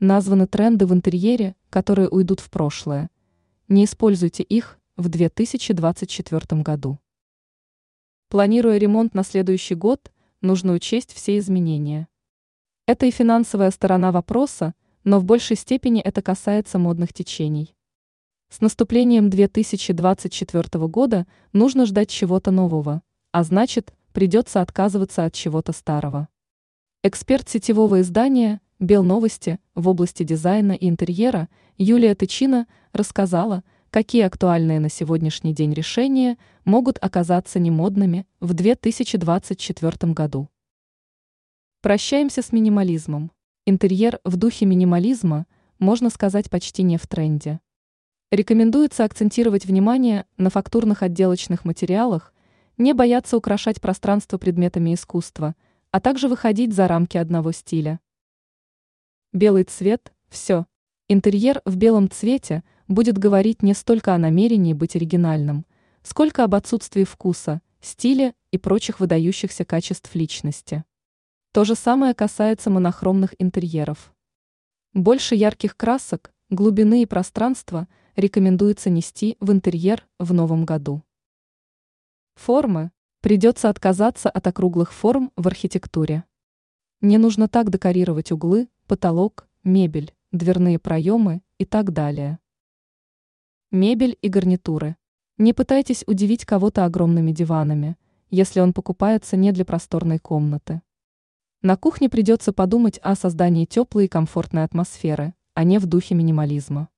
Названы тренды в интерьере, которые уйдут в прошлое. Не используйте их в 2024 году. Планируя ремонт на следующий год, нужно учесть все изменения. Это и финансовая сторона вопроса, но в большей степени это касается модных течений. С наступлением 2024 года нужно ждать чего-то нового, а значит, придется отказываться от чего-то старого. Эксперт сетевого издания «Белновости» в области дизайна и интерьера Юлия Тычина рассказала, какие актуальные на сегодняшний день решения могут оказаться немодными в 2024 году. Прощаемся с минимализмом. Интерьер в духе минимализма, можно сказать, почти не в тренде. Рекомендуется акцентировать внимание на фактурных отделочных материалах, не бояться украшать пространство предметами искусства, а также выходить за рамки одного стиля. Белый цвет – все. Интерьер в белом цвете будет говорить не столько о намерении быть оригинальным, сколько об отсутствии вкуса, стиля и прочих выдающихся качеств личности. То же самое касается монохромных интерьеров. Больше ярких красок, глубины и пространства рекомендуется нести в интерьер в новом году. Формы. Придется отказаться от округлых форм в архитектуре. Не нужно так декорировать углы, потолок, мебель, дверные проемы и так далее. Мебель и гарнитуры. Не пытайтесь удивить кого-то огромными диванами, если он покупается не для просторной комнаты. На кухне придется подумать о создании теплой и комфортной атмосферы, а не в духе минимализма.